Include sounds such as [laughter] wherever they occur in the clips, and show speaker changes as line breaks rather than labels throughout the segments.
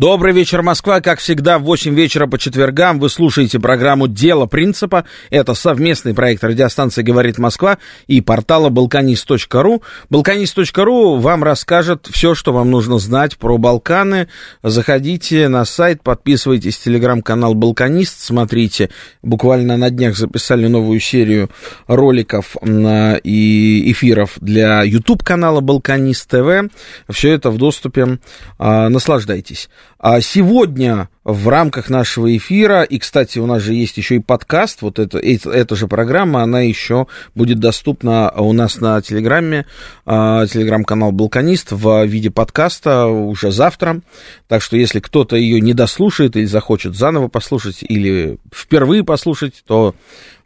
Добрый вечер, Москва. Как всегда, в 8 вечера по четвергам вы слушаете программу «Дело принципа». Это совместный проект радиостанции «Говорит Москва» и портала «Балканист.ру». «Балканист.ру» вам расскажет все, что вам нужно знать про Балканы. Заходите на сайт, подписывайтесь в телеграм-канал «Балканист», смотрите. Буквально на днях записали новую серию роликов и эфиров для YouTube-канала «Балканист ТВ». Все это в доступе. А, наслаждайтесь. А сегодня в рамках нашего эфира, и, кстати, у нас же есть еще и подкаст, вот это, это, эта же программа, она еще будет доступна у нас на Телеграме, а, телеграм-канал «Балканист» в виде подкаста уже завтра. Так что, если кто-то ее не дослушает или захочет заново послушать, или впервые послушать, то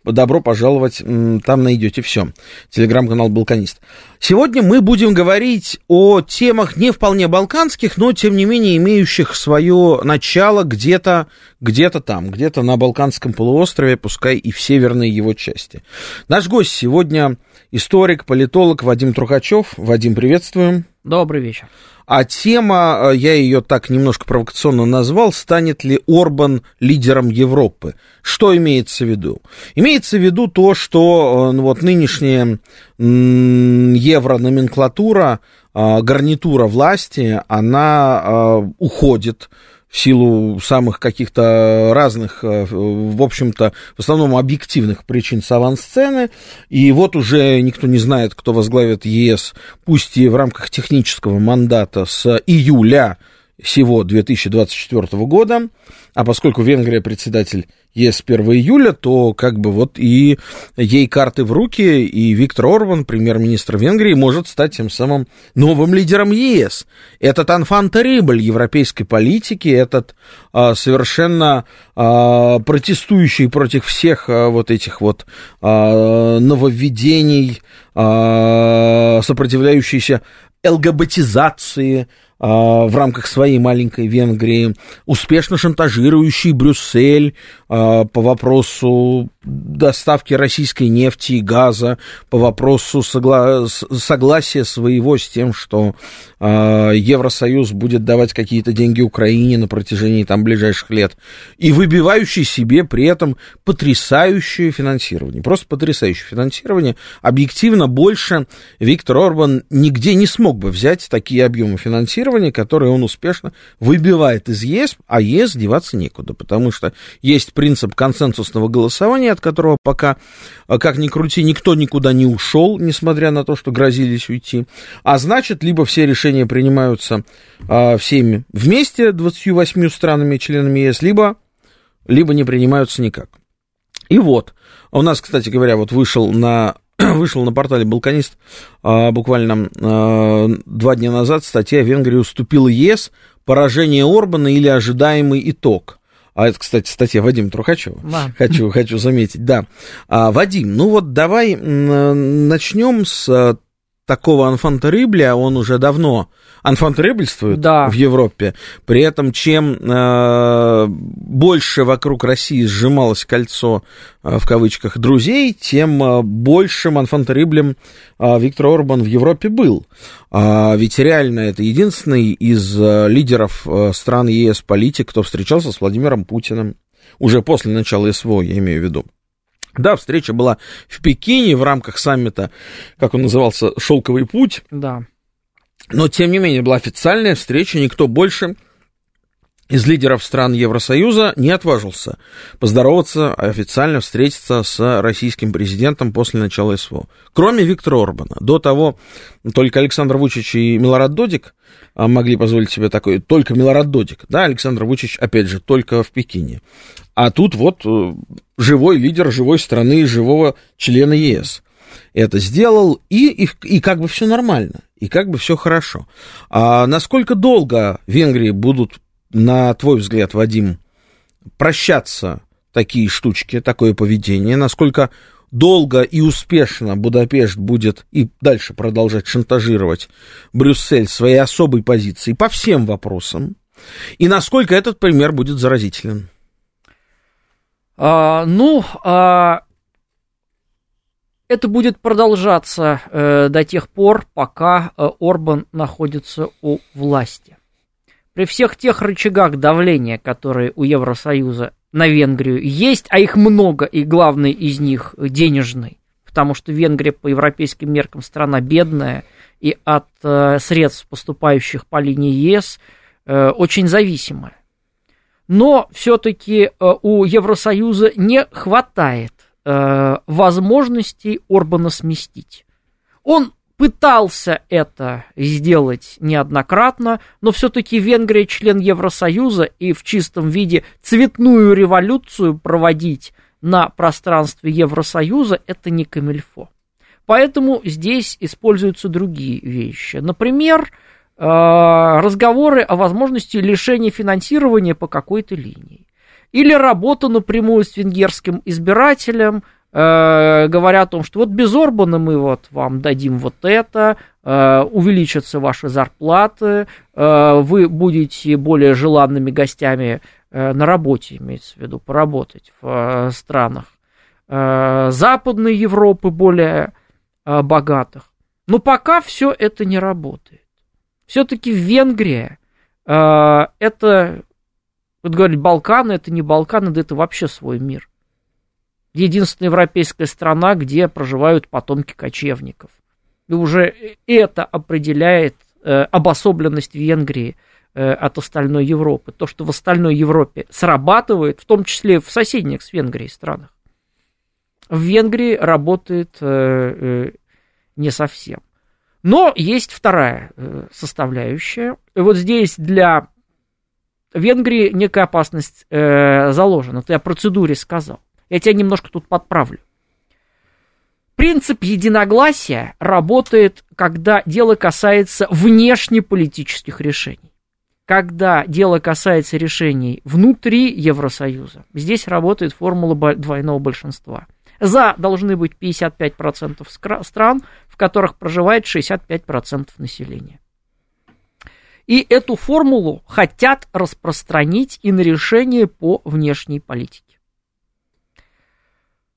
добро пожаловать, там найдете все. Телеграм-канал «Балканист». Сегодня мы будем говорить о темах не вполне балканских, но, тем не менее, имеющих свое начало где-то где там, где-то на Балканском полуострове, пускай и в северной его части. Наш гость сегодня историк, политолог Вадим Трухачев. Вадим, приветствуем.
Добрый вечер.
А тема, э, я ее так немножко провокационно назвал, станет ли Орбан лидером Европы? Что имеется в виду? Имеется в виду то, что э, ну, вот нынешняя евро-номенклатура, э, гарнитура власти, она уходит в силу самых каких-то разных, э, в общем-то, в основном объективных причин с авансцены. И вот уже никто не знает, кто возглавит ЕС, пусть и в рамках технического мандата с июля всего 2024 года. А поскольку Венгрия председатель ЕС 1 июля, то как бы вот и ей карты в руки, и Виктор Орбан, премьер-министр Венгрии, может стать тем самым новым лидером ЕС. Этот анфан терибль европейской политики, этот а, совершенно а, протестующий против всех а, вот этих вот а, нововведений, а, сопротивляющийся ЛГБТизации, в рамках своей маленькой Венгрии, успешно шантажирующий Брюссель а, по вопросу доставки российской нефти и газа, по вопросу согла- согласия своего с тем, что э, Евросоюз будет давать какие-то деньги Украине на протяжении там ближайших лет, и выбивающий себе при этом потрясающее финансирование, просто потрясающее финансирование. Объективно больше Виктор Орбан нигде не смог бы взять такие объемы финансирования, которые он успешно выбивает из ЕС, а ЕС деваться некуда, потому что есть принцип консенсусного голосования, от которого пока, э, как ни крути, никто никуда не ушел, несмотря на то, что грозились уйти. А значит, либо все решения принимаются а, всеми вместе, 28 странами, членами ЕС, либо, либо не принимаются никак. И вот, у нас, кстати говоря, вот вышел на [clears throat] вышел на портале «Балканист» а, буквально а, два дня назад статья «Венгрия уступила ЕС. Поражение Орбана или ожидаемый итог». А это, кстати, статья Вадима Трухачева. Да. [laughs] Хочу, хочу заметить, да. А, Вадим, ну вот давай начнем с э, такого анфанта Рибля, он уже давно анфант Рибльствует да. в Европе. При этом, чем э, больше вокруг России сжималось кольцо, э, в кавычках, друзей, тем э, большим анфант Риблем э, Виктор Орбан в Европе был. А ведь реально это единственный из э, лидеров э, стран ЕС политик, кто встречался с Владимиром Путиным. Уже после начала СВО, я имею в виду. Да, встреча была в Пекине в рамках саммита, как он назывался, «Шелковый путь».
Да.
Но, тем не менее, была официальная встреча, никто больше из лидеров стран Евросоюза не отважился поздороваться, официально встретиться с российским президентом после начала СВО. Кроме Виктора Орбана. До того только Александр Вучич и Милорад Додик а, могли позволить себе такое, только Милорад Додик, да, Александр Вучич, опять же, только в Пекине. А тут вот э, живой лидер живой страны, живого члена ЕС это сделал, и, и, и как бы все нормально. и как бы все хорошо. А насколько долго Венгрии будут, на твой взгляд, Вадим, прощаться такие штучки, такое поведение, насколько долго и успешно Будапешт будет и дальше продолжать шантажировать Брюссель своей особой позицией по всем вопросам, и насколько этот пример будет заразителен?
А, ну, а, это будет продолжаться э, до тех пор, пока э, Орбан находится у власти. При всех тех рычагах давления, которые у Евросоюза на Венгрию есть, а их много, и главный из них денежный, потому что Венгрия по европейским меркам страна бедная, и от э, средств, поступающих по линии ЕС, э, очень зависимая. Но все-таки э, у Евросоюза не хватает э, возможностей Орбана сместить. Он пытался это сделать неоднократно, но все-таки Венгрия член Евросоюза и в чистом виде цветную революцию проводить на пространстве Евросоюза это не камильфо. Поэтому здесь используются другие вещи. Например, разговоры о возможности лишения финансирования по какой-то линии. Или работа напрямую с венгерским избирателем, э, говоря о том, что вот без Орбана мы вот вам дадим вот это, э, увеличатся ваши зарплаты, э, вы будете более желанными гостями э, на работе, имеется в виду, поработать в э, странах э, Западной Европы, более э, богатых. Но пока все это не работает. Все-таки Венгрия э, это, вот говорить, Балканы, это не Балканы, да это вообще свой мир единственная европейская страна, где проживают потомки кочевников. И уже это определяет э, обособленность Венгрии э, от остальной Европы. То, что в остальной Европе срабатывает, в том числе в соседних с Венгрией странах, в Венгрии работает э, э, не совсем. Но есть вторая э, составляющая. И вот здесь для Венгрии некая опасность э, заложена. Это я о процедуре сказал. Я тебя немножко тут подправлю. Принцип единогласия работает, когда дело касается внешнеполитических решений. Когда дело касается решений внутри Евросоюза, здесь работает формула двойного большинства. За должны быть 55% стран, в которых проживает 65% населения. И эту формулу хотят распространить и на решения по внешней политике.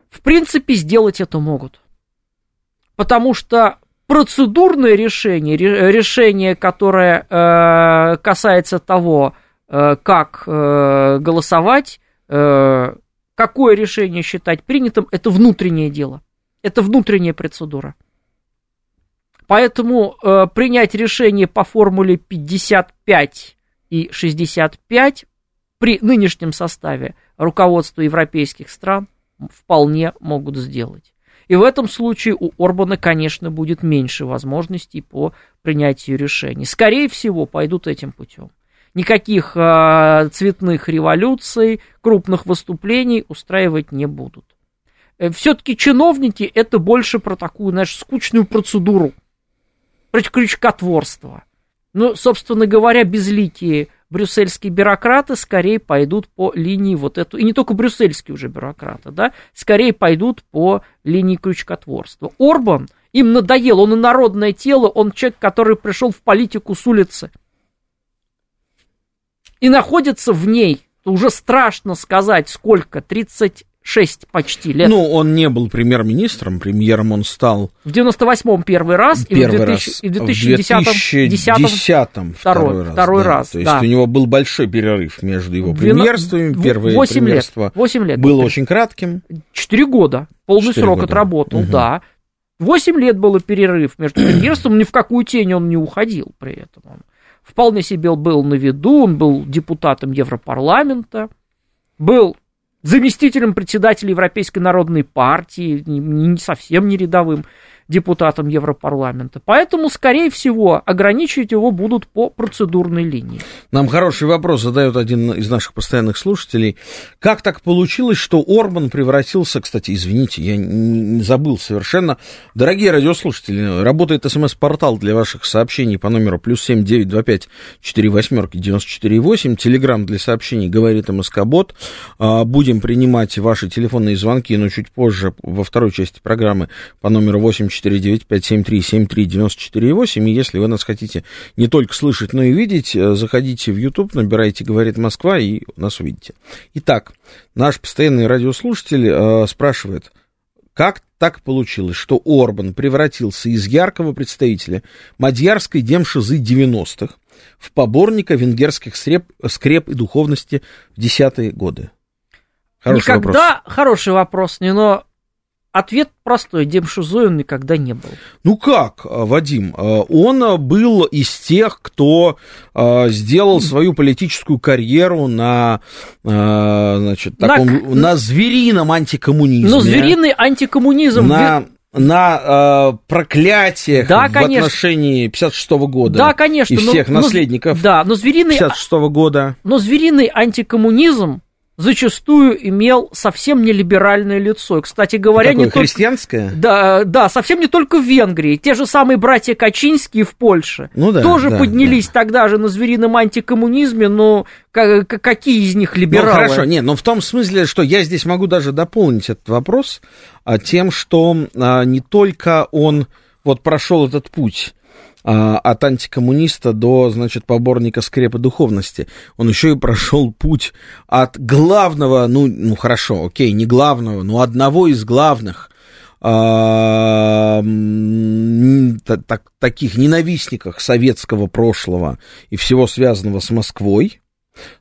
В принципе, сделать это могут. Потому что процедурное решение, решение, которое э, касается того, э, как э, голосовать, э, какое решение считать принятым, это внутреннее дело. Это внутренняя процедура. Поэтому э, принять решение по формуле 55 и 65 при нынешнем составе руководства европейских стран вполне могут сделать. И в этом случае у Орбана, конечно, будет меньше возможностей по принятию решений. Скорее всего, пойдут этим путем. Никаких э, цветных революций, крупных выступлений устраивать не будут. Э, Все-таки чиновники это больше про такую, знаешь, скучную процедуру, про крючкотворство. Ну, собственно говоря, безликие брюссельские бюрократы скорее пойдут по линии вот эту, и не только брюссельские уже бюрократы, да, скорее пойдут по линии крючкотворства. Орбан, им надоел, он и народное тело, он человек, который пришел в политику с улицы. И находится в ней, уже страшно сказать, сколько, 30 6 почти лет.
Ну, он не был премьер-министром, премьером он стал...
В 98-м первый раз,
первый
и в, 2000,
раз,
и в 2010-м
второй, второй раз.
Второй
да.
раз,
То есть
да.
у него был большой перерыв между его премьерствами. Первое
8
премьерство
лет, 8 лет
было очень кратким.
4 года, полный
4
срок
года.
отработал,
Угу.
да. 8 лет было перерыв между [clears throat] премьерством, ни в какую тень он не уходил при этом. Он вполне себе был на виду, он был депутатом Европарламента, был заместителем председателя Европейской народной партии, не, не совсем не рядовым депутатом Европарламента. Поэтому, скорее всего, ограничивать его будут по процедурной линии.
Нам хороший вопрос задает один из наших постоянных слушателей. Как так получилось, что Орбан превратился, кстати, извините, я забыл совершенно. Дорогие радиослушатели, работает смс-портал для ваших сообщений по номеру плюс семь девять два пять четыре восьмерки девяносто четыре восемь. Телеграмм для сообщений говорит МСК-бот. А, будем принимать ваши телефонные звонки, но чуть позже во второй части программы по номеру восемь четыре девять пять семь три семь три девяносто четыре восемь. И если вы нас хотите не только слышать, но и видеть, э, заходите в YouTube, набирайте «Говорит Москва» и нас увидите. Итак, наш постоянный радиослушатель э, спрашивает, как так получилось, что Орбан превратился из яркого представителя мадьярской демшизы 90-х в поборника венгерских скреп, скреп и духовности в десятые годы?
Хороший Никогда вопрос. хороший вопрос, но Ответ простой, демшизой он никогда не был.
Ну как, а, Вадим, а, он был из тех, кто а, сделал свою политическую карьеру на, значит, таком, на, на зверином антикоммунизме.
Ну, звериный антикоммунизм.
На, на э, проклятиях да, в конечно. отношении 56 -го года
да, конечно,
и всех но, наследников
но, да, но звериный,
56 -го года.
Но звериный антикоммунизм зачастую имел совсем не либеральное лицо. Кстати говоря,
Такое не христианское?
Только, да, да, совсем не только в Венгрии. Те же самые братья Качинские в Польше ну, да, тоже да, поднялись да. тогда же на зверином антикоммунизме, но какие из них либералы? Ну,
хорошо, нет, но в том смысле, что я здесь могу даже дополнить этот вопрос а, тем, что а, не только он вот прошел этот путь, а, от антикоммуниста до, значит, поборника скрепы духовности. Он еще и прошел путь от главного, ну, ну хорошо, окей, не главного, но одного из главных а, так, таких ненавистниках советского прошлого и всего связанного с Москвой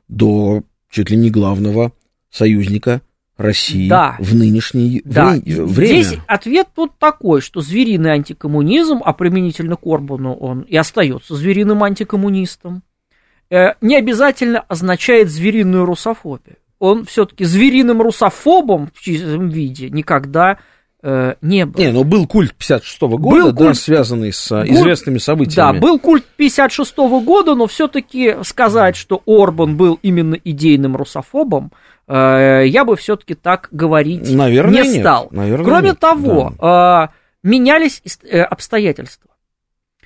до чуть ли не главного союзника России да. в нынешнее да. время.
Здесь ответ тут такой, что звериный антикоммунизм, а применительно к Орбану он и остается звериным антикоммунистом, э, не обязательно означает звериную русофобию. Он все-таки звериным русофобом в чистом виде никогда э, не был.
Не, но был культ 56 -го года, был да, связанный с культ, известными событиями.
Да, был культ 56 -го года, но все-таки сказать, что Орбан был именно идейным русофобом, Э, я бы все-таки так говорить Наверное, не стал. Нет. Наверное, Кроме нет. того, да. Э, менялись э, обстоятельства.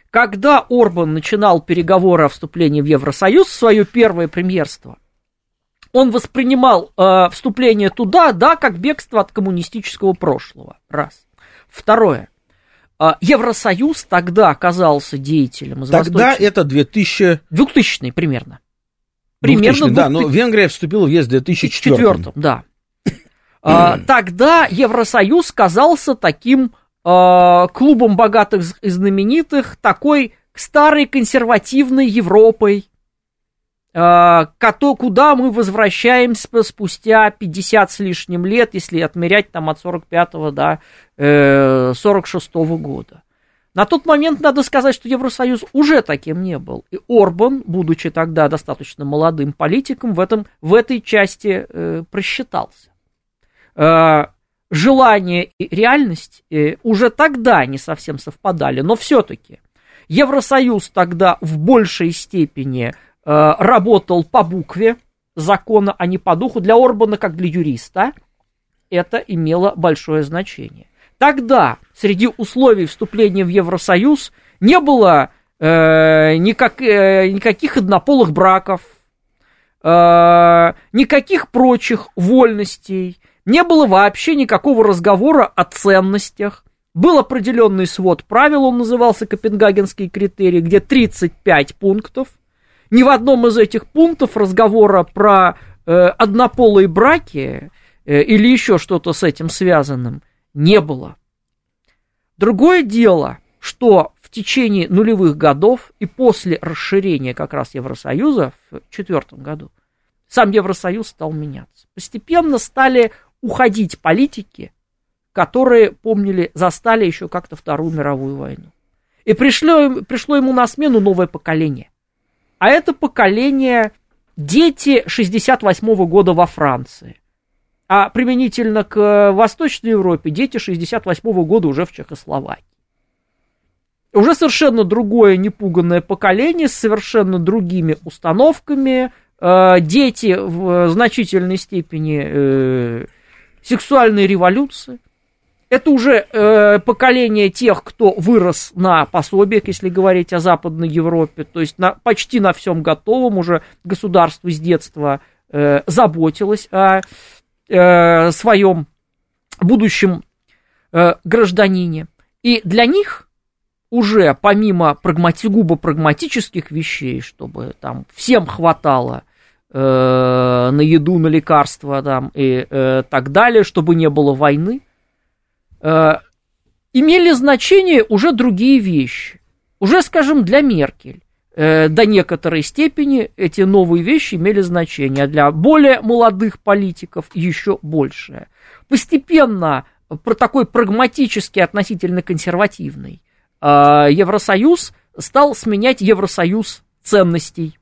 Когда Орбан начинал переговоры о вступлении в Евросоюз, свое первое премьерство, он воспринимал э, вступление туда, да, как бегство от коммунистического прошлого. Раз. Второе. Э, Евросоюз тогда оказался деятелем
из Тогда Восточной... это 2000...
2000 примерно.
Примерно 2000, да, но Венгрия вступила в ЕС в 2004. 2004
да. [clears throat] А, тогда Евросоюз казался таким а, клубом богатых и знаменитых, такой старой консервативной Европой, а, куда мы возвращаемся спустя 50 с лишним лет, если отмерять там от 45-го до 46-го э, года. На тот момент надо сказать, что Евросоюз уже таким не был. И Орбан, будучи тогда достаточно молодым политиком, в, этом, в этой части э, просчитался. Э, желание и реальность э, уже тогда не совсем совпадали, но все-таки Евросоюз тогда в большей степени э, работал по букве закона, а не по духу. Для Орбана, как для юриста, это имело большое значение. Тогда среди условий вступления в Евросоюз не было э, никак, э, никаких однополых браков, э, никаких прочих вольностей, не было вообще никакого разговора о ценностях. Был определенный свод правил, он назывался Копенгагенский критерий, где 35 пунктов. Ни в одном из этих пунктов разговора про э, однополые браки э, или еще что-то с этим связанным не было. Другое дело, что в течение нулевых годов и после расширения как раз Евросоюза в четвертом году сам Евросоюз стал меняться. Постепенно стали уходить политики, которые, помнили, застали еще как-то Вторую мировую войну. И пришло, пришло ему на смену новое поколение. А это поколение дети 68 -го года во Франции, а применительно к э, Восточной Европе дети 68 -го года уже в Чехословакии. уже совершенно другое непуганное поколение с совершенно другими установками. Э, дети в значительной степени э, сексуальной революции. Это уже э, поколение тех, кто вырос на пособиях, если говорить о Западной Европе, то есть на, почти на всем готовом уже государство с детства э, заботилось о э, своем будущем э, гражданине. И для них уже помимо прагмати, губо прагматических вещей, чтобы там всем хватало э, на еду, на лекарства там, и э, так далее, чтобы не было войны, Э, имели значение уже другие вещи. Уже, скажем, для Меркель до некоторой степени эти новые вещи имели значение, а для более молодых политиков еще большее. Постепенно про такой прагматический, относительно консервативный э, Евросоюз стал сменять Евросоюз ценностей.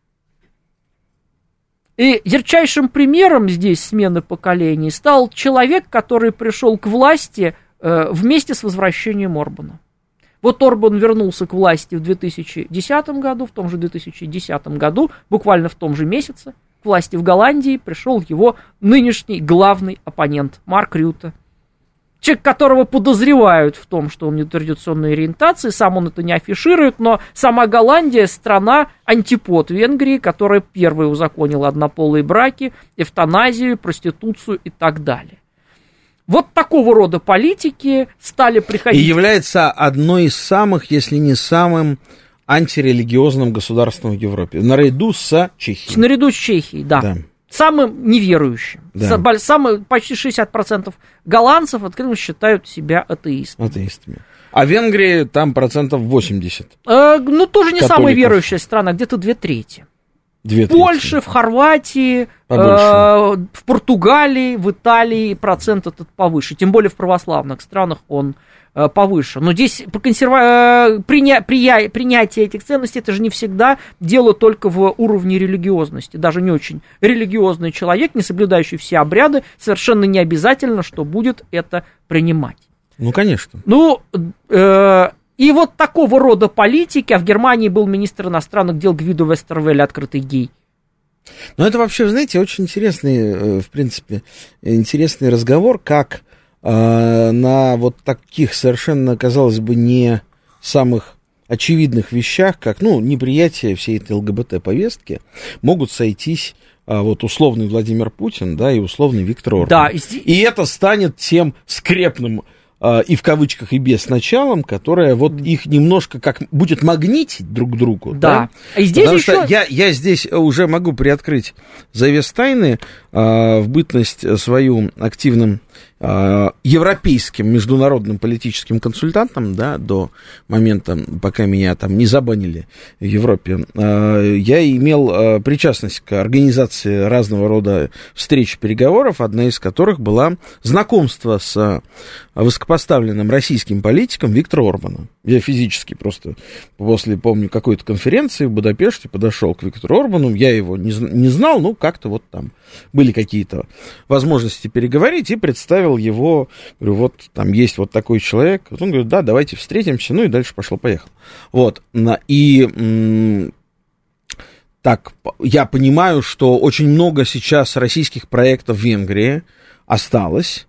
И ярчайшим примером здесь смены поколений стал человек, который пришел к власти – Э, вместе с возвращением Орбана. Вот Орбан вернулся к власти в 2010 году, в том же 2010 году, буквально в том же месяце, к власти в Голландии пришел его нынешний главный оппонент Марк Рюта. Человек, которого подозревают в том, что он нетрадиционной ориентации, сам он это не афиширует, но сама Голландия страна антипод Венгрии, которая первой узаконила однополые браки, эвтаназию, проституцию и так далее. Вот такого рода политики стали приходить.
И является одной из самых, если не самым антирелигиозным государством в Европе. Наряду с Чехией.
Наряду с Чехией, да. да. Самым неверующим. Да. Самый, почти 60% голландцев открыто считают себя атеистами.
Атеистами. А Венгрии там процентов 80.
Э, ну, тоже не католиков. самая верующая страна, где-то две трети. Две в Польше, в Хорватии, э, в Португалии, в Италии процент этот повыше. Тем более в православных странах он э, повыше. Но здесь консерва... э, приня... Прия... принятие этих ценностей это же не всегда дело только в уровне религиозности. Даже не очень религиозный человек, не соблюдающий все обряды, совершенно не обязательно, что будет это принимать.
Ну, конечно.
Ну, э, и вот такого рода политики, а в Германии был министр иностранных дел Гвидо Вестервель, открытый гей.
Ну, это вообще, знаете, очень интересный, э, в принципе, интересный разговор, как э, на вот таких совершенно, казалось бы, не самых очевидных вещах, как, ну, неприятие всей этой ЛГБТ-повестки, могут сойтись а, вот условный Владимир Путин, да, и условный Виктор Орбан. Да, и... и это станет тем скрепным и в кавычках и без началом, которая вот их немножко как будет магнитить друг к другу.
Да.
да? И здесь Потому еще... что я, я здесь уже могу приоткрыть завес тайны в бытность свою активным Э, европейским международным политическим консультантом, да, до момента, пока меня там не забанили в Европе, э, я имел причастность к организации разного рода встреч и переговоров, одна из которых была знакомство с высокопоставленным российским политиком Виктором Орбаном. Я физически просто после, помню, какой-то конференции в Будапеште подошел к Виктору Орбану, я его не, не знал, ну, как-то вот там были какие-то возможности переговорить, и представил его, говорю, вот там есть вот такой человек, он говорит, да, давайте встретимся, ну, и дальше пошел-поехал. Вот, и так, я понимаю, что очень много сейчас российских проектов в Венгрии осталось,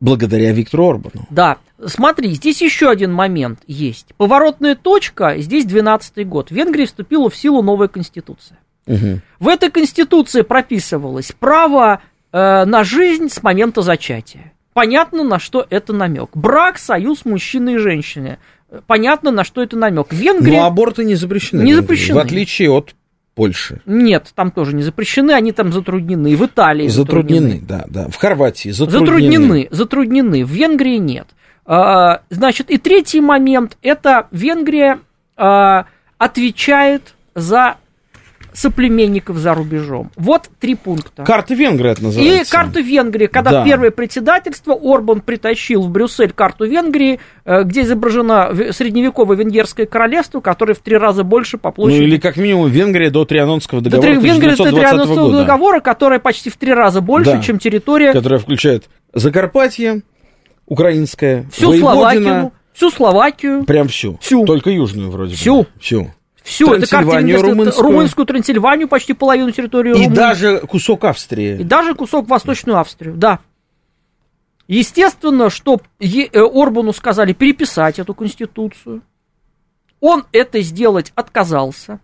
благодаря Виктору Орбану.
Да, смотри, здесь еще один момент есть. Поворотная точка, здесь 12 год. В Венгрии вступила в силу новая конституция. Угу. В этой конституции прописывалось право э, на жизнь с момента зачатия. Понятно, на что это намек. Брак, союз мужчины и женщины. Понятно, на что это намек.
Венгрия... Но аборты не запрещены.
Не запрещены.
В отличие от Польши.
Нет, там тоже не запрещены, они там затруднены. В Италии
затруднены. Затруднены, да, да. В Хорватии затруднены.
Затруднены, затруднены. В Венгрии нет. А, значит, и третий момент, это Венгрия а, отвечает за соплеменников за рубежом. Вот три пункта.
Карта Венгрии это называется.
И карту Венгрии, когда да. первое председательство Орбан притащил в Брюссель карту Венгрии, э, где изображено средневековое венгерское королевство, которое в три раза больше по площади. Ну
или как минимум Венгрия до Трианонского договора до,
Венгрия до Трианонского договора, которая почти в три раза больше, да. чем территория.
Которая включает Закарпатье, украинская,
всю Воеводина, Словакию, всю Словакию.
Прям всю?
Всю.
Только южную вроде
всю.
бы? Всю.
Всю. Это
Трансильванию
картина,
румынскую.
румынскую Трансильванию, почти половину территории
И
Румынии.
даже кусок Австрии.
И даже кусок Восточную Австрию, да. Естественно, что э, Орбану сказали переписать эту конституцию. Он это сделать отказался.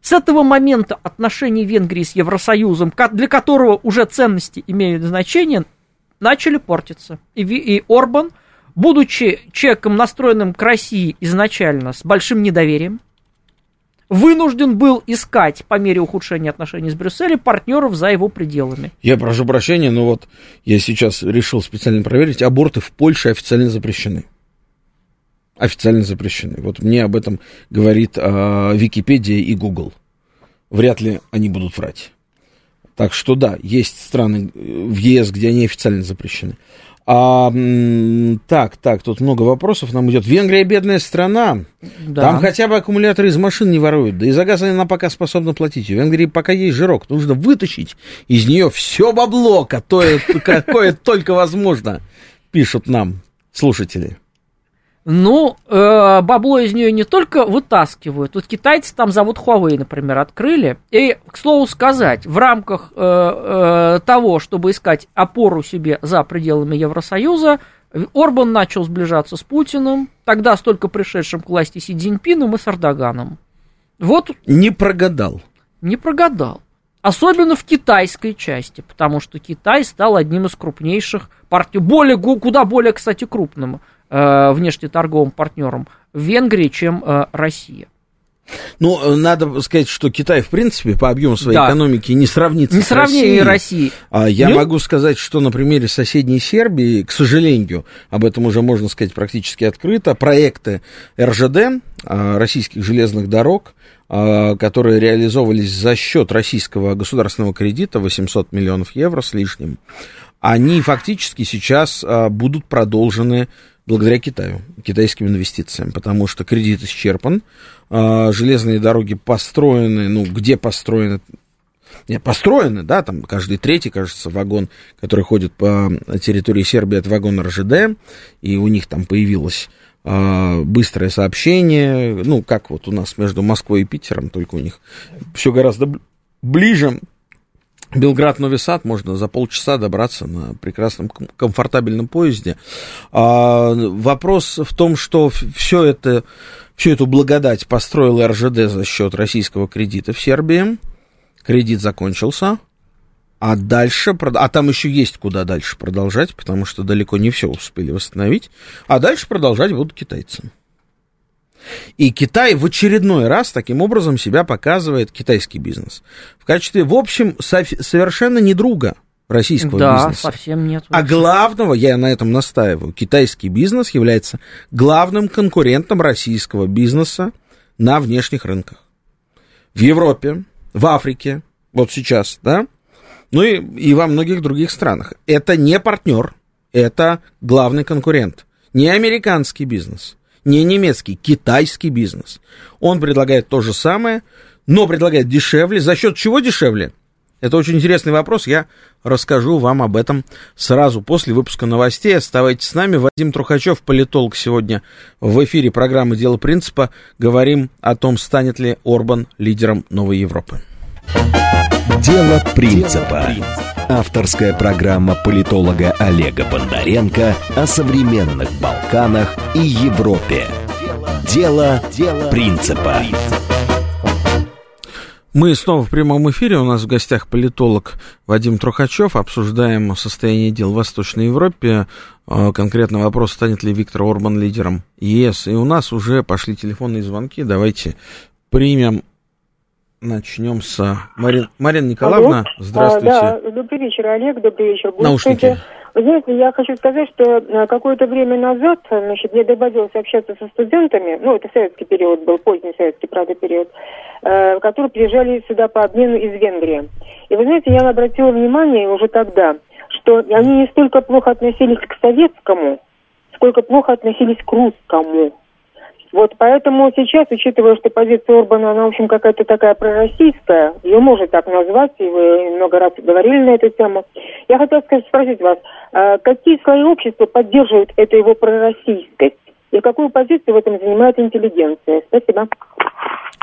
С этого момента отношения Венгрии с Евросоюзом, для которого уже ценности имеют значение, начали портиться. И, и Орбан, будучи человеком, настроенным к России изначально с большим недоверием, вынужден был искать, по мере ухудшения отношений с Брюсселем, партнеров за его пределами.
Я прошу прощения, но вот я сейчас решил специально проверить, аборты в Польше официально запрещены. Официально запрещены. Вот мне об этом говорит а, Википедия и Google. Вряд ли они будут врать. Так что да, есть страны э, в ЕС, где они официально запрещены. А, так, так, тут много вопросов нам идет. Венгрия бедная страна.
Да.
Там хотя бы аккумуляторы из машин не воруют. Да и за газ она пока способна платить. У Венгрии пока есть жирок. Нужно вытащить из нее все бабло, какое, [laughs] какое только возможно, пишут нам слушатели.
Ну, э, бабло из нее не только вытаскивают. Вот китайцы там завод Huawei, например, открыли. И, к слову сказать, в рамках э, э, того, чтобы искать опору себе за пределами Евросоюза, Орбан начал сближаться с Путиным, тогда с только пришедшим к власти Си Цзиньпином и с Эрдоганом. Вот
Не прогадал.
не прогадал. Особенно в китайской части, потому что Китай стал одним из крупнейших партий, более, куда более, кстати, крупным внешнеторговым партнером Венгрии, чем э, Россия.
Ну, э, надо сказать, что Китай, в принципе, по объему своей
Да.
экономики не сравнится
Не
с
сравнение
Россией.
России.
А Я
Нет?
могу сказать, что на примере соседней Сербии, к сожалению, об этом уже можно сказать практически открыто, проекты РЖД, российских железных дорог, которые реализовывались за счет российского государственного кредита 800 миллионов евро с лишним, они фактически сейчас будут продолжены благодаря Китаю, китайским инвестициям, потому что кредит исчерпан, а, железные дороги построены, ну, где построены, нет, построены, да, там каждый третий, кажется, вагон, который ходит по территории Сербии, это вагон РЖД, и у них там появилось а, быстрое сообщение, ну, как вот у нас между Москвой и Питером, только у них все гораздо бл- ближе. Белград-Новый Сад можно за полчаса добраться на прекрасном ком- комфортабельном поезде. А, вопрос в том, что все это, всю эту благодать построил РЖД за счет российского кредита в Сербии. Кредит закончился. А дальше, а там еще есть куда дальше продолжать, потому что далеко не все успели восстановить. А дальше продолжать будут китайцы. И Китай в очередной раз таким образом себя показывает, китайский бизнес, в качестве, в общем, совершенно не друга российского
да,
бизнеса.
совсем нет.
А главного, я на этом настаиваю, китайский бизнес является главным конкурентом российского бизнеса на внешних рынках. В Европе, в Африке, вот сейчас, да, ну и, и во многих других странах. Это не партнер, это главный конкурент. Не американский бизнес, не немецкий, китайский бизнес. Он предлагает то же самое, но предлагает дешевле. За счет чего дешевле? Это очень интересный вопрос. Я расскажу вам об этом сразу после выпуска новостей. Оставайтесь с нами. Вадим Трухачев, политолог, сегодня в эфире программы «Дело принципа». Говорим о том, станет ли Орбан лидером новой Европы.
Дело принципа. Авторская программа политолога Олега Бондаренко о современных Балканах и Европе. Дело принципа.
Мы снова в прямом эфире. У нас в гостях политолог Вадим Трухачев. Обсуждаем состояние дел в Восточной Европе. Э, Конкретно вопрос, станет ли Виктор Орбан лидером ЕС. И у нас уже пошли телефонные звонки. Давайте примем. Начнем с Марин, Марина Николаевна.
Алло.
Здравствуйте.
А, да, добрый вечер, Олег, добрый вечер.
Наушники.
Вы знаете, я хочу сказать, что э, какое-то время назад, значит, мне доводилось общаться со студентами, ну, это советский период был, поздний советский, правда, период, э, которые приезжали сюда по обмену из Венгрии. И вы знаете, я обратила внимание уже тогда, что они не столько плохо относились к советскому, сколько плохо относились к русскому. Вот поэтому сейчас, учитывая, что позиция Орбана, она, в общем, какая-то такая пророссийская, ее можно так назвать, и вы много раз говорили на эту тему, я хотела сказать, спросить вас, а какие слои общества поддерживают эту его пророссийскость? И какую позицию в этом занимает интеллигенция? Спасибо.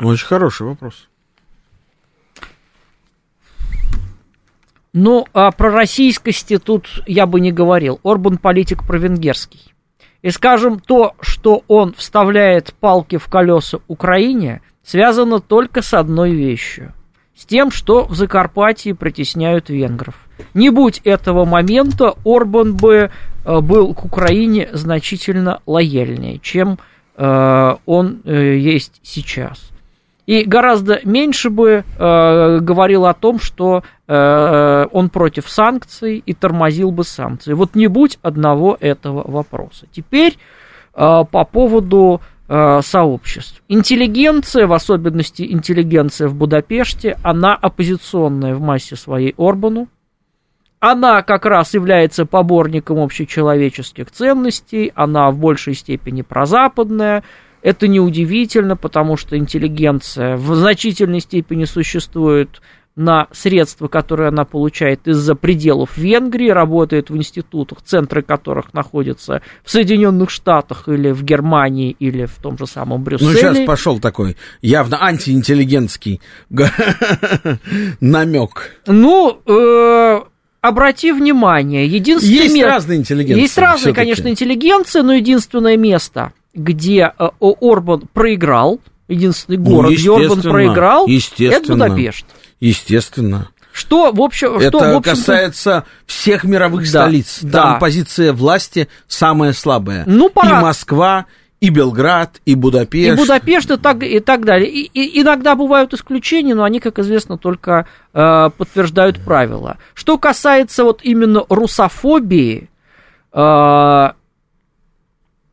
Очень хороший вопрос.
Ну, а про российскости тут я бы не говорил. Орбан политик провенгерский. И, скажем, то, что он вставляет палки в колеса Украине, связано только с одной вещью. С тем, что в Закарпатье притесняют венгров. Не будь этого момента, Орбан бы э, был к Украине значительно лояльнее, чем э, он э, есть сейчас. И гораздо меньше бы э, говорил о том, что э, он против санкций и тормозил бы санкции. Вот не будь одного этого вопроса. Теперь э, по поводу э, сообществ. Интеллигенция, в особенности интеллигенция в Будапеште, она оппозиционная в массе своей Орбану. Она как раз является поборником общечеловеческих ценностей, она в большей степени прозападная, это неудивительно, потому что интеллигенция в значительной степени существует на средства, которые она получает из-за пределов Венгрии, работает в институтах, центры которых находятся в Соединенных Штатах или в Германии или в том же самом Брюсселе.
Ну, сейчас пошел такой явно антиинтеллигентский [laughs] намек.
Ну, э, обрати внимание, единственное...
Есть разные интеллигенции.
Есть разные, конечно, интеллигенции, но единственное место, где э, Орбан проиграл, единственный ну, город, ну, где Орбан проиграл, это Будапешт.
Естественно.
Что, в общем,
это
что, в общем
касается всех мировых
да,
столиц. Там
да.
позиция власти самая слабая.
Ну, пора.
И Москва, и Белград, и Будапешт.
И Будапешт, и так, и так далее. И, и иногда бывают исключения, но они, как известно, только э, подтверждают правила. Что касается вот именно русофобии, э,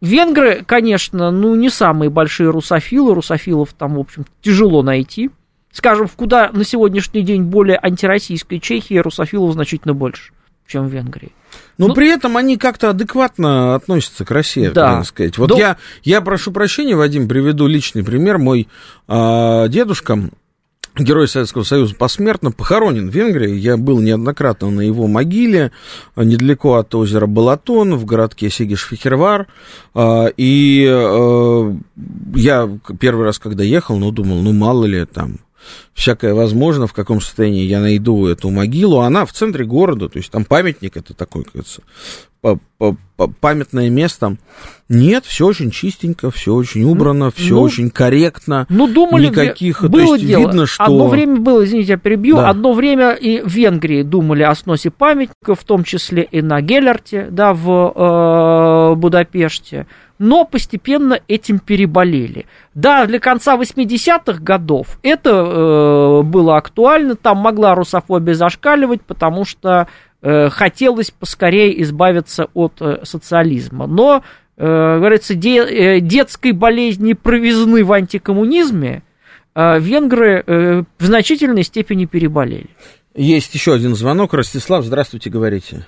Венгры, конечно, ну, не самые большие русофилы, русофилов там, в общем, тяжело найти. Скажем, в куда на сегодняшний день более антироссийской Чехии русофилов значительно больше, чем в Венгрии.
Но ну, при этом они как-то адекватно относятся к России, да. так сказать. Вот да. я, я прошу прощения, Вадим, приведу личный пример. Мой э, дедушка, Герой Советского Союза посмертно похоронен в Венгрии. Я был неоднократно на его могиле, недалеко от озера Балатон, в городке Сигиш-Фихервар. А, и э, я первый раз, когда ехал, ну, думал, ну, мало ли там всякое возможно, в каком состоянии я найду эту могилу. Она в центре города, то есть там памятник, это такой, кажется, памятное место. Нет, все очень чистенько, все очень убрано, все ну, очень корректно.
Ну, думали,
никаких,
было
то есть
дело.
видно, что...
Одно время было, извините, я перебью, да. одно время и в Венгрии думали о сносе памятников, в том числе и на Геллерте, да, в э, Будапеште но постепенно этим переболели. Да, для конца 80-х годов это э, было актуально, там могла русофобия зашкаливать, потому что э, хотелось поскорее избавиться от э, социализма. Но, э, говорится, де, э, детской болезни провизны в антикоммунизме э, венгры э, в значительной степени переболели.
Есть еще один звонок. Ростислав, здравствуйте, говорите.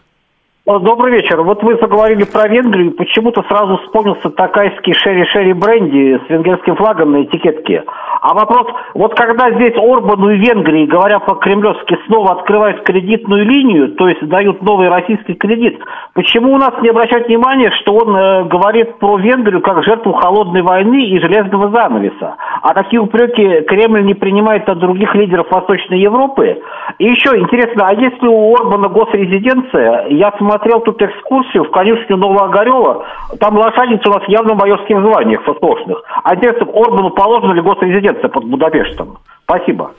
Добрый вечер. Вот вы заговорили про Венгрию, почему-то сразу вспомнился такайский шерри-шерри бренди с венгерским флагом на этикетке. А вопрос, вот когда здесь Орбану и Венгрии, говоря по-кремлевски, снова открывают кредитную линию, то есть дают новый российский кредит, почему у нас не обращают внимания, что он э, говорит про Венгрию как жертву холодной войны и железного занавеса? А такие упреки Кремль не принимает от других лидеров Восточной Европы? И еще интересно, а если у Орбана госрезиденция, я смотрел тут экскурсию в конюшню Новоогарева, там лошадница у нас явно в майорских званиях восточных. А интересно, Орбану положена ли госрезиденция под Будапештом? Спасибо.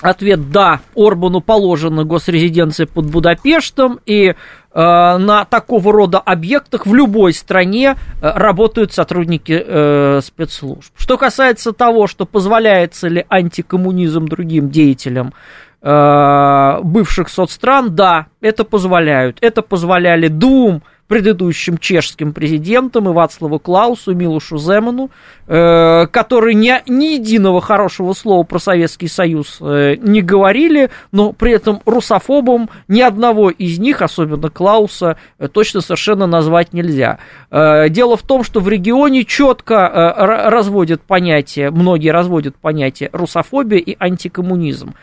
Ответ да, Орбану положена госрезиденция под Будапештом, и э, на такого рода объектах в любой стране э, работают сотрудники э, спецслужб. Что касается того, что позволяется ли антикоммунизм другим деятелям э, бывших соцстран, да, это позволяют. Это позволяли двум предыдущим чешским президентам и Вацлаву Клаусу, и Милушу Земану, э, которые ни, ни единого хорошего слова про Советский Союз э, не говорили, но при этом русофобом ни одного из них, особенно Клауса, э, точно совершенно назвать нельзя. Э, дело в том, что в регионе четко э, разводят понятие, многие разводят понятие русофобия и антикоммунизм.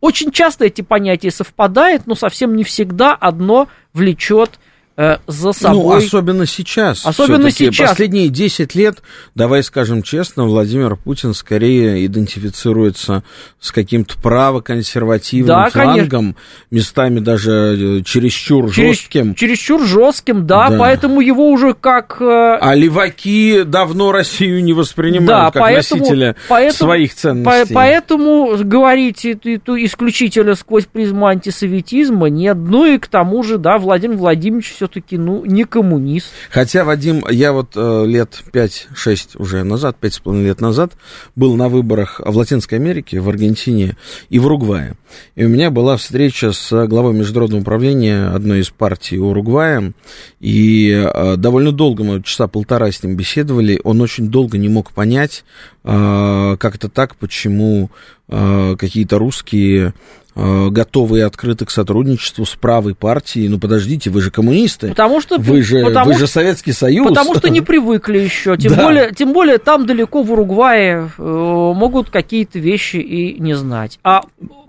Очень часто эти понятия совпадают, но совсем не всегда одно влечет э, за собой...
Ну, особенно сейчас.
Особенно сейчас.
Последние 10 лет, давай скажем честно, Владимир Путин скорее идентифицируется с каким-то правоконсервативным
Да, конечно.
флангом, местами даже э, чересчур
Черес-
жестким.
Чересчур жестким, да,
Да.
поэтому его уже как... э,
А леваки давно Россию не воспринимают
Да,
как
поэтому-
носителя
поэтому-
своих
По-
ценностей.
поэтому говорить эту, эту исключительно сквозь призму антисоветизма нет. Ну и к тому же, да, Владимир Владимирович все-таки, ну, не коммунист.
Хотя, Вадим, я вот э, лет 5-6 уже назад, 5,5 лет назад, был на выборах в Латинской Америке, в Аргентине и в Уругвае. И у меня была встреча с главой международного управления одной из партий Уругвая. И э, довольно долго мы, часа полтора с ним беседовали. Он очень долго не мог понять, э, как это так, почему э, какие-то русские э, готовы и открыты к сотрудничеству с правой партией. Ну, подождите, вы же коммунисты.
Потому что...
Вы же,
потому
вы же Советский Союз.
Потому что не [laughs] привыкли еще. Тем,
Да.
более, тем более там далеко в Уругвае э, могут какие-то вещи и не знать. А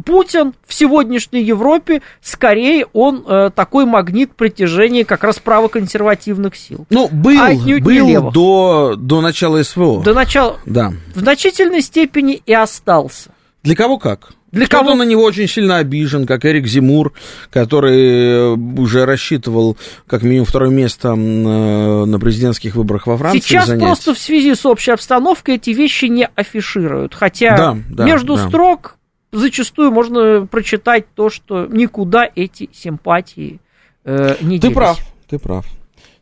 Путин в сегодняшней Европе, скорее, он э, такой магнит притяжения как раз правоконсервативных сил.
Ну, был,
А
был до, до начала СВО.
До начала
Да.
в значительной степени и остался.
Для кого как?
Для
Кто-то
кого-
на него очень сильно обижен, как Эрик Зимур, который э, уже рассчитывал как минимум второе место э, на президентских выборах во Франции
Сейчас
занять.
просто в связи с общей обстановкой эти вещи не афишируют. Хотя
Да, да,
между
да.
строк зачастую можно прочитать то, что никуда эти симпатии э, не
Ты
делись.
прав, ты прав.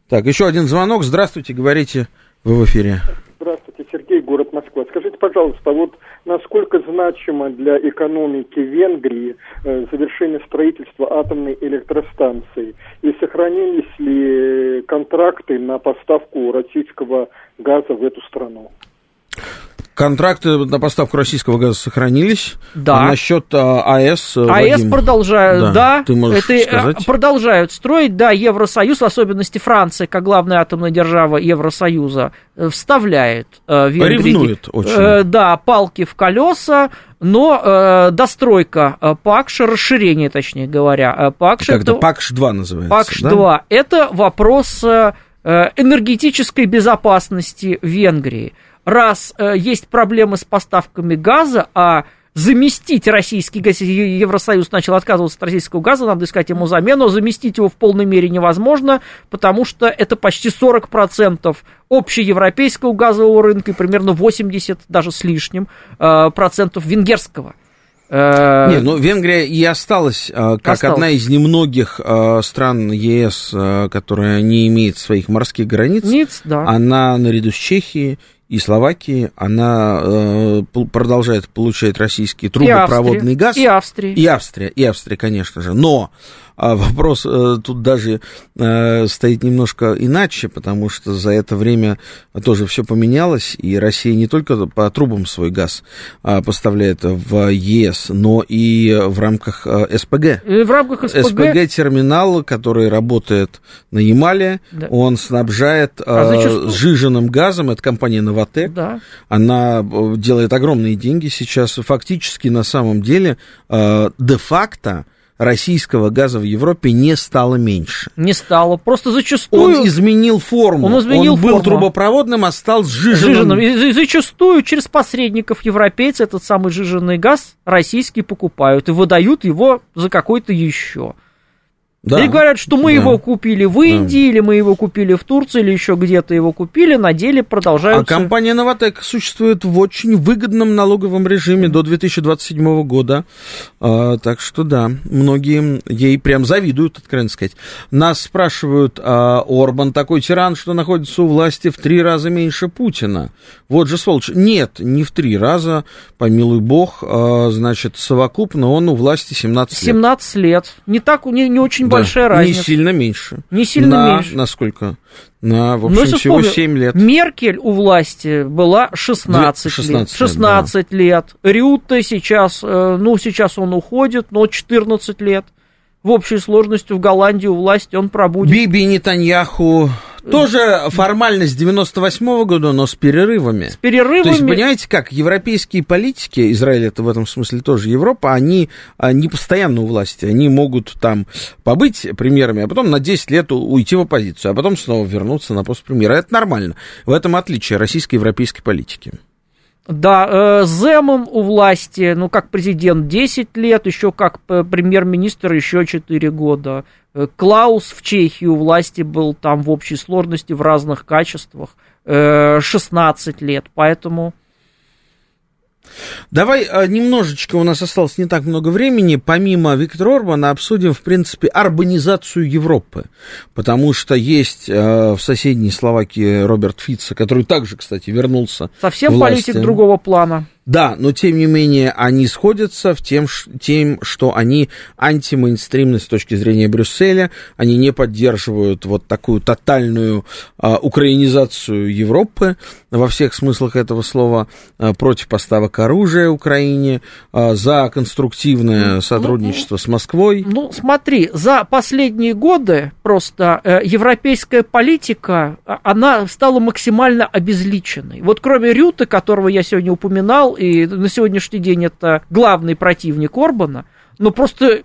Так, еще один звонок. Здравствуйте, говорите, вы в эфире.
Здравствуйте, Сергей, город Москва. Скажите, пожалуйста, вот насколько значимо для экономики Венгрии э, завершение строительства атомной электростанции? И сохранились ли контракты на поставку российского газа в эту страну?
Контракты на поставку российского газа сохранились.
Да.
А насчет а, АЭС, э,
АЭС
Вадим?
продолжают,
Да,
да,
ты можешь
это, э,
сказать?
продолжают строить, да, Евросоюз, в особенности Франция, как главная атомная держава Евросоюза, э, вставляет э, Венгрии,
Ревнует очень.
э, да, палки в колеса, но э, достройка э, ПАКШа, расширение, точнее говоря, э, ПАКШа, это-
ПАКШ-2 называется.
ПАКШ-2,
да?
это вопрос э, энергетической безопасности Венгрии. Раз э, есть проблемы с поставками газа, а заместить российский газ, Евросоюз начал отказываться от российского газа, надо искать ему замену, заместить его в полной мере невозможно, потому что это почти 40% общеевропейского газового рынка и примерно 80, даже с лишним, э, процентов венгерского. Э,
Не, ну Венгрия и осталась а, как
Осталась.
одна из немногих а, стран ЕС, а, которая не имеет своих морских границ.
Ниц, да.
Она наряду с Чехией и Словакией, она э, продолжает получать российский
И
трубопроводный
Австрия,
газ.
И Австрия.
И Австрия, и Австрия, конечно же. Но а, вопрос э, тут даже э, стоит немножко иначе, потому что за это время тоже все поменялось, и Россия не только по трубам свой газ а, поставляет в ЕС, но и в рамках э, СПГ.
И в рамках СПГ,
СПГ-терминал, который работает на Ямале,
Да.
он снабжает э,
А зачастую-
сжиженным газом, это компания «Новотек»,
да,
она э, делает огромные деньги сейчас. Фактически, на самом деле, э, де-факто российского газа в Европе не стало меньше.
не стало. Просто зачастую...
Он изменил форму.
Он изменил
был
форму.
трубопроводным, а стал сжиженным.
И за- зачастую через посредников европейцы этот самый жиженный газ российский покупают и выдают его за какой-то еще.
Да.
Или говорят, что мы
Да.
его купили в Индии, или мы его купили в Турции, или еще где-то его купили, на деле
А
продолжают...
компания «Новотек» существует в очень выгодном налоговом режиме до 2027 года. А, так что да, многие ей прям завидуют, откровенно сказать. Нас спрашивают, а, Орбан такой тиран, что находится у власти в три раза меньше Путина. Вот же сволочь. Нет, не в три раза, помилуй бог. А, значит, совокупно он у власти 17 лет.
17 лет. Не так, не, не очень
Да,
большая
Не
разница.
сильно меньше.
Не сильно
на,
меньше.
На сколько? На, в
Ну,
общем,
если
всего
вспомним,
7 лет.
Меркель у власти была 16,
Две- 16
лет. 16 лет. Рюта сейчас, э, ну, сейчас он уходит, но 14 лет. В общей сложности в Голландии у власти он пробудет.
Биби Нетаньяху Тоже формальность 98 года, но с перерывами.
С перерывами.
То есть, понимаете, как европейские политики, Израиль это в этом смысле тоже Европа, они не постоянно у власти. Они могут там побыть премьерами, а потом на 10 лет уйти в оппозицию, а потом снова вернуться на пост премьера. Это нормально. В этом отличие российской европейской политики.
Да, э, Земом у власти, ну, как президент 10 лет, еще как премьер-министр еще 4 года. Э, Клаус в Чехии у власти был там в общей сложности в разных качествах. 16 э, лет, поэтому...
Давай а, немножечко, у нас осталось не так много времени, помимо Виктора Орбана обсудим, в принципе, арбанизацию Европы, потому что есть э, в соседней Словакии Роберт Фица, который также, кстати, вернулся
Совсем политик другого плана.
Да, но тем не менее они сходятся в тем, тем что они антимейнстримны с точки зрения Брюсселя, они не поддерживают вот такую тотальную а, украинизацию Европы во всех смыслах этого слова, а, против поставок оружия Украине, а, за конструктивное ну, сотрудничество ну, с Москвой.
Ну, смотри, за последние годы просто э, европейская политика, она стала максимально обезличенной. Вот кроме Рюта, которого я сегодня упоминал, и на сегодняшний день это главный противник Орбана, но просто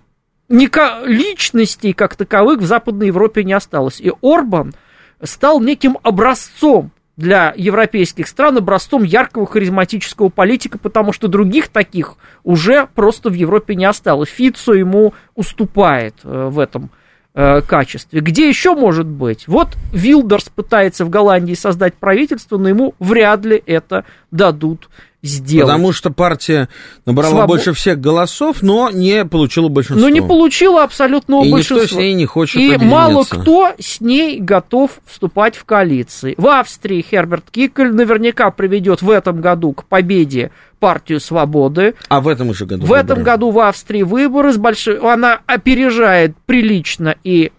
ника- личностей как таковых в Западной Европе не осталось. И Орбан стал неким образцом для европейских стран, образцом яркого харизматического политика, потому что других таких уже просто в Европе не осталось. Фицо ему уступает э, в этом э, качестве. Где еще может быть? Вот Вилдерс пытается в Голландии создать правительство, но ему вряд ли это дадут сделать.
Потому что партия набрала Свобод... больше всех голосов, но не получила большинство.
Но не получила абсолютного
и
большинства.
И никто с ней не хочет
И мало кто с ней готов вступать в коалиции. В Австрии Херберт Кикель наверняка приведет в этом году к победе партию свободы.
А в этом же году?
В выборы. этом году в Австрии выборы с большой... Она опережает прилично и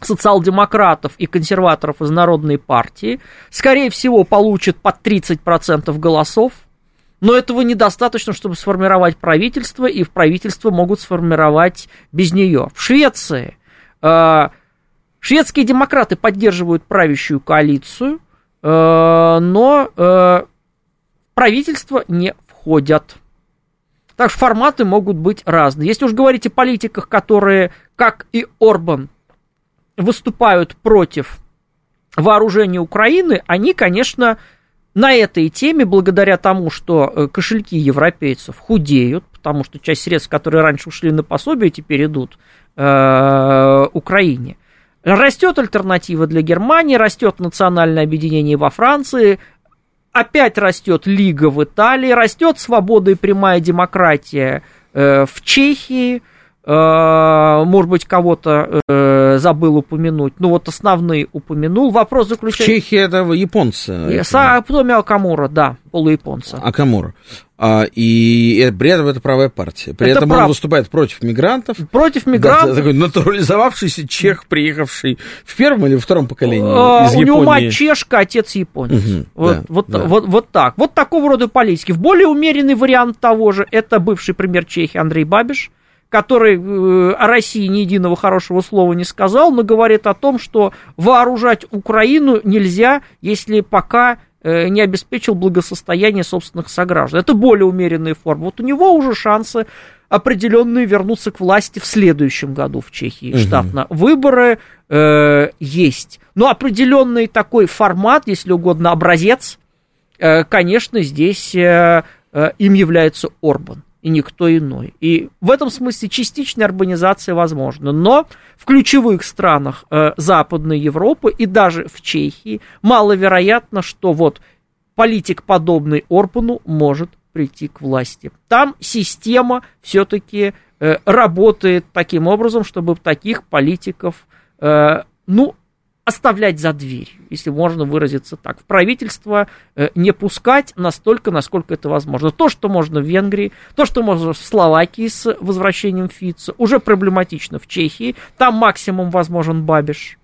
социал-демократов и консерваторов из Народной партии, скорее всего, получит под 30% голосов, но этого недостаточно, чтобы сформировать правительство, и в правительство могут сформировать без нее. В Швеции э, шведские демократы поддерживают правящую коалицию, э, но э, правительство не входят. Так что форматы могут быть разные. Если уж говорить о политиках, которые, как и Орбан, выступают против вооружения Украины, они, конечно, на этой теме, благодаря тому, что э, кошельки европейцев худеют, потому что часть средств, которые раньше ушли на пособие, теперь идут э, Украине. Растет альтернатива для Германии, растет национальное объединение во Франции, опять растет Лига в Италии, растет свобода и прямая демократия э, в Чехии – может быть, кого-то э, забыл упомянуть. Ну, вот основные упомянул. Вопрос заключается...
В Чехии это японцы.
Саатоми Акамура, да, полуяпонца.
Акамура. А, и при этом это правая партия. При это этом прав... он выступает против мигрантов.
Против мигрантов. Да,
такой натурализовавшийся чех, приехавший в первом или втором поколении а, из
У Японии. него мать чешка, отец японец. Угу, вот, да, вот, да. Вот, вот так. Вот такого рода политики. В более умеренный вариант того же, это бывший премьер Чехии Андрей Бабиш который э, о России ни единого хорошего слова не сказал, но говорит о том, что вооружать Украину нельзя, если пока э, не обеспечил благосостояние собственных сограждан. Это более умеренная форма. Вот у него уже шансы определенные вернуться к власти в следующем году в Чехии угу. штатно. Выборы э, есть. Но определенный такой формат, если угодно, образец, э, конечно, здесь э, э, им является Орбан и никто иной. И в этом смысле частичная урбанизация возможна. Но в ключевых странах э, Западной Европы и даже в Чехии маловероятно, что вот политик, подобный Орбану, может прийти к власти. Там система все-таки э, работает таким образом, чтобы таких политиков, э, ну, оставлять за дверью, если можно выразиться так. В правительство э, не пускать настолько, насколько это возможно. То, что можно в Венгрии, то, что можно в Словакии с возвращением Фица, уже проблематично в Чехии. Там максимум возможен Бабиш,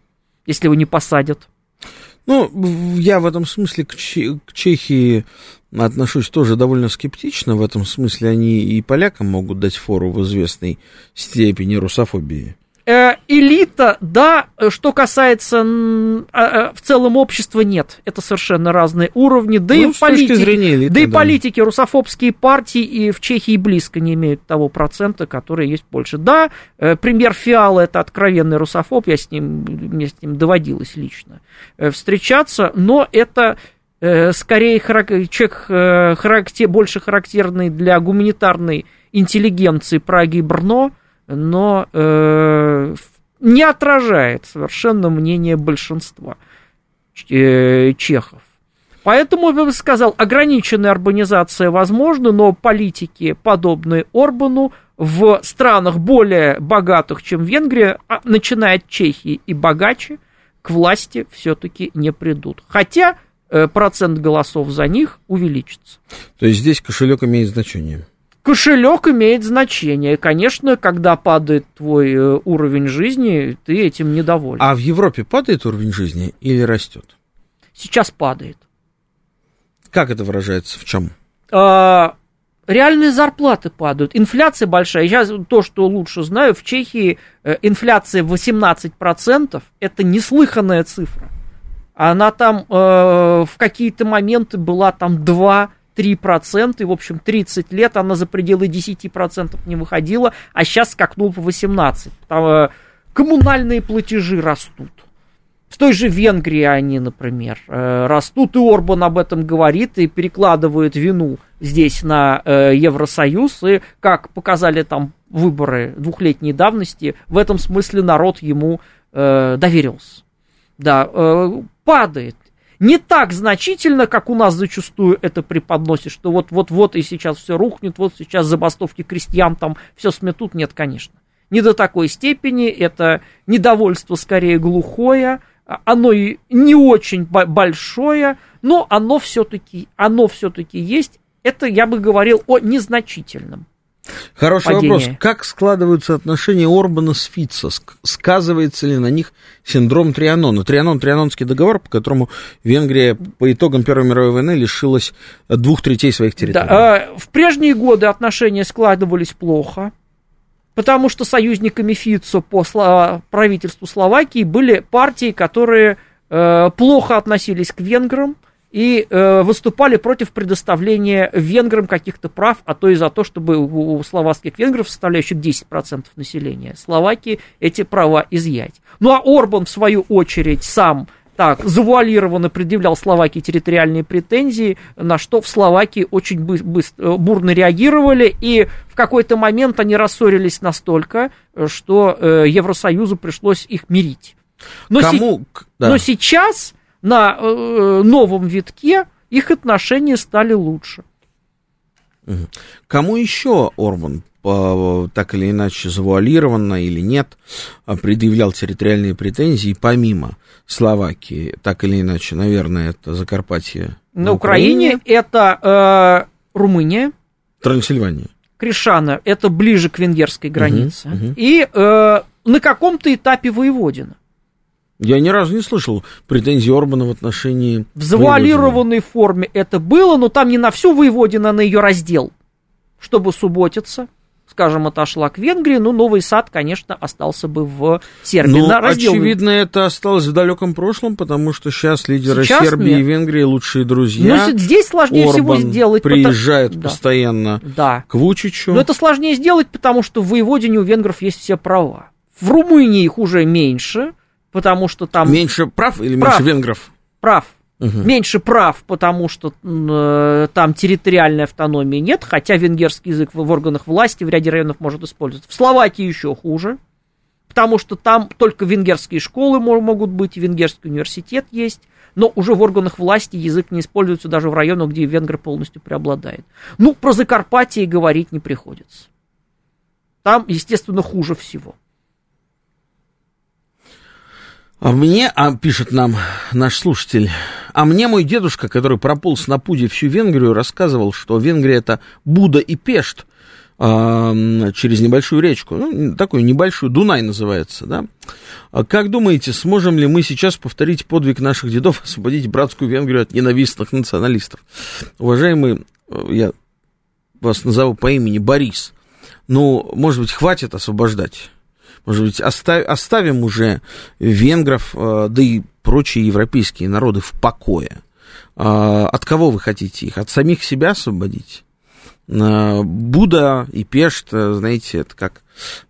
если его не посадят.
Ну, я в этом смысле к, к Чехии отношусь тоже довольно скептично. В этом смысле они и полякам могут дать фору в известной степени русофобии.
Э, элита, да, что касается а, а, в целом общества, нет. Это совершенно разные уровни. Да
Ну,
и политики,
зрения элиты,
да и
да.
политики, русофобские партии и в Чехии близко не имеют того процента, который есть в Польше. Да, э, премьер Фиала это откровенный русофоб, я с ним, мне с ним доводилось лично э, встречаться, но это э, скорее человек э, характер- больше характерный для гуманитарной интеллигенции Праги и Брно, но э, не отражает совершенно мнение большинства э, чехов. Поэтому, я бы сказал, ограниченная урбанизация возможна, но политики, подобные Орбану, в странах более богатых, чем Венгрия, а, начиная от Чехии и богаче, к власти все-таки не придут. Хотя э, процент голосов за них увеличится.
То есть здесь кошелек имеет значение.
Кошелек имеет значение. Конечно, когда падает твой э, уровень жизни, ты этим недоволен.
А в Европе падает уровень жизни или растет?
Сейчас падает.
Как это выражается? В чем?
А, реальные зарплаты падают, инфляция большая. Я то, что лучше знаю, в Чехии э, инфляция 18%, это неслыханная цифра. Она там э, в какие-то моменты была там 2-3%, и, в общем, 30 лет она за пределы 10% не выходила, а сейчас скакнул по 18%. Там, э, коммунальные платежи растут. В той же Венгрии они, например, э, растут, и Орбан об этом говорит и перекладывает вину здесь на э, Евросоюз, и, как показали там выборы двухлетней давности, в этом смысле народ ему доверился. Да, падает. Не так значительно, как у нас зачастую это преподносит, что вот-вот-вот и сейчас все рухнет, вот сейчас забастовки крестьян там все сметут. Нет, конечно. Не до такой степени, это недовольство скорее глухое, а- оно и не очень бо- большое, но оно все-таки, оно все-таки есть. Это я бы говорил о незначительном.
Хороший
Падение.
вопрос. Как складываются отношения Орбана с? Ск- Сказывается ли на них синдром Трианона? Трианон, Трианонский договор, по которому Венгрия по итогам Первой мировой войны лишилась двух третей своих территорий.
Да, в прежние годы отношения складывались плохо, потому что союзниками Фицо по правительству Словакии были партии, которые э, плохо относились к венграм и э, выступали против предоставления венграм каких-то прав, а то и за то, чтобы у, у словацких венгров, составляющих 10% населения, Словакии эти права изъять. Ну а Орбан, в свою очередь, сам так, завуалированно предъявлял Словакии территориальные претензии, на что в Словакии очень бы- быстро, бурно реагировали, и в какой-то момент они рассорились настолько, э, что э, Евросоюзу пришлось их мирить. Но, се-
Кому? к- да.
но сейчас на э, новом витке их отношения стали лучше.
Кому еще Орбан, по- так или иначе, завуалированно или нет, а, предъявлял территориальные претензии, помимо Словакии, так или иначе, наверное, это Закарпатье
На Украине это э, Румыния,
Трансильвания.
Кришана, это ближе к венгерской границе,
мгм.
и э, на каком-то этапе Воеводина.
Я ни разу не слышал претензий Орбана в отношении...
В
Воеводина.
завуалированной форме это было, но там не на всю Воеводину, а на ее раздел. Чтобы субботиться, скажем, отошла к Венгрии, но Новый Сад, конечно, остался бы в Сербии.
Ну, очевидно, это осталось в далеком прошлом, потому что сейчас лидеры
Сейчас
Сербии
нет.
и Венгрии лучшие друзья.
с- здесь сложнее всего
Орбан
сделать. потому-
приезжает
Да.
постоянно
Да.
к Вучичу.
Но это сложнее сделать, потому что в Воеводине у венгров есть все права. В Румынии их уже меньше, потому что там
Меньше прав или
Прав.
меньше венгров?
прав.
Мгм.
Меньше прав, потому что э, там территориальной автономии нет, хотя венгерский язык в, в органах власти в ряде районов может использоваться. В Словакии еще хуже, потому что там только венгерские школы мо- могут быть, венгерский университет есть, но уже в органах власти язык не используется даже в районах, где венгр полностью преобладает. Ну, про Закарпатье говорить не приходится. Там, естественно, хуже всего.
А мне, а пишет нам наш слушатель, а мне мой дедушка, который прополз на пуде всю Венгрию, рассказывал, что Венгрия это Буда и Пешт а, через небольшую речку, ну, такую небольшую, Дунай называется, да. А Как думаете, сможем ли мы сейчас повторить подвиг наших дедов, освободить братскую Венгрию от ненавистных националистов? Уважаемый, э, я вас назову по имени Борис, ну, может быть, хватит освобождать? Может быть, оставь, оставим уже венгров, э, да и прочие европейские народы в покое. А, от кого вы хотите их? От самих себя освободить? А, Буда и Пешт, знаете, это как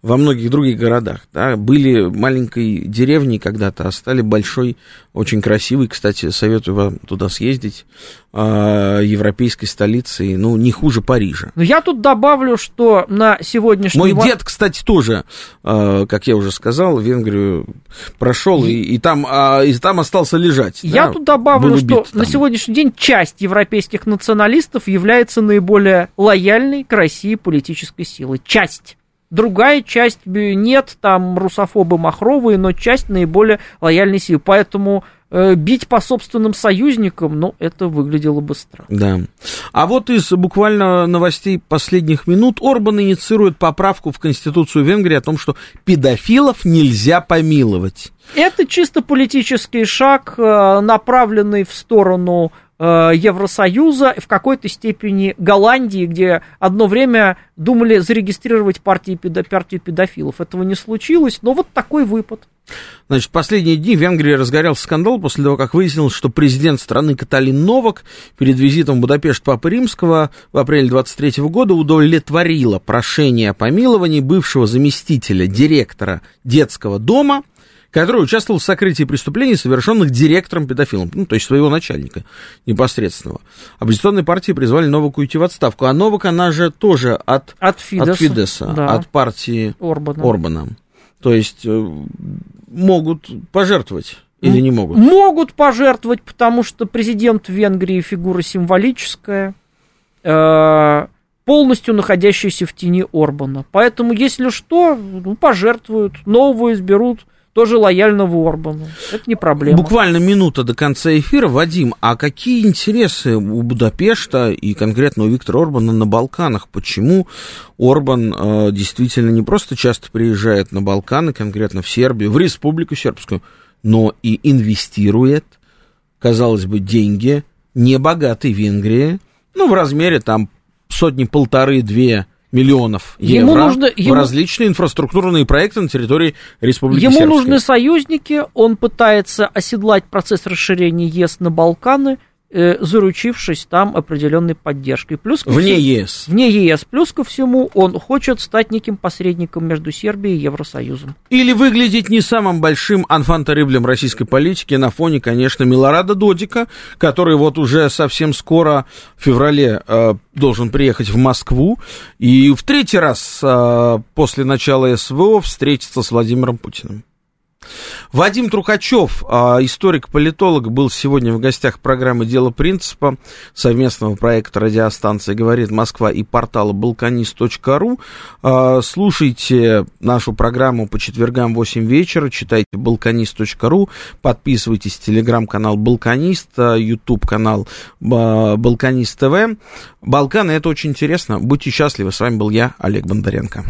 во многих других городах. Да, были маленькой деревней когда-то, а стали большой, очень красивой. Кстати, советую вам туда съездить. Э, европейской столицей, ну, не хуже Парижа.
Но я тут добавлю, что на сегодняшний...
Мой дед, кстати, тоже, э, как я уже сказал, Венгрию прошел и, и, там, э, и там остался лежать.
Я
да,
тут добавлю, что там. на сегодняшний день часть европейских националистов является наиболее лояльной к России политической силой. Часть. Другая часть нет, там русофобы махровые, но часть наиболее лояльной силы. Поэтому э, бить по собственным союзникам, ну, это выглядело бы странно.
Да. А вот из буквально новостей последних минут Орбан инициирует поправку в Конституцию Венгрии о том, что педофилов нельзя помиловать.
Это чисто политический шаг, э, направленный в сторону Э, Евросоюза, в какой-то степени Голландии, где одно время думали зарегистрировать партии, партию педофилов. Этого не случилось, но вот такой выпад.
Значит, в последние дни в Венгрии разгорелся скандал после того, как выяснилось, что президент страны Каталин Новак перед визитом в Будапешт Папы Римского в апреле 23 года удовлетворила прошение о помиловании бывшего заместителя директора детского дома который участвовал в сокрытии преступлений, совершенных директором педофилом, ну, то есть своего начальника непосредственного. Оппозиционные партии призвали Новаку уйти в отставку, а Новак, она же тоже от,
от Фидеса,
от, Фидеса, да. от партии Орбана. Орбана. То есть э, могут пожертвовать или не могут?
Могут пожертвовать, потому что президент Венгрии фигура символическая, э, полностью находящаяся в тени Орбана. Поэтому, если что, ну, пожертвуют, новую изберут, тоже лояльного Орбану. Это не проблема.
Буквально минута до конца эфира. Вадим, а какие интересы у Будапешта и конкретно у Виктора Орбана на Балканах? Почему Орбан э, действительно не просто часто приезжает на Балканы, конкретно в Сербию, в Республику Сербскую, но и инвестирует, казалось бы, деньги небогатой Венгрии, ну, в размере там сотни-полторы-две миллионов ему евро нужно, ему... в различные инфраструктурные проекты на территории Республики
Ему
Сербской.
нужны союзники, он пытается оседлать процесс расширения ЕС на Балканы, заручившись там определенной поддержкой.
Плюс вне всему, ЕС.
Вне ЕС. Плюс ко всему, он хочет стать неким посредником между Сербией и Евросоюзом.
Или выглядеть не самым большим анфантариблем российской политики на фоне, конечно, Милорада Додика, который вот уже совсем скоро, в феврале, э, должен приехать в Москву и в третий раз э, после начала СВО встретиться с Владимиром Путиным. Вадим Трухачев, а, историк-политолог, был сегодня в гостях программы «Дело принципа» совместного проекта радиостанции «Говорит Москва» и портала balkanist.ru. А, слушайте нашу программу по четвергам в 8 вечера, читайте balkanist.ru, подписывайтесь телеграм-канал «Балканист», YouTube-канал «Балканист ТВ». Балканы – это очень интересно. Будьте счастливы. С вами был я, Олег Бондаренко.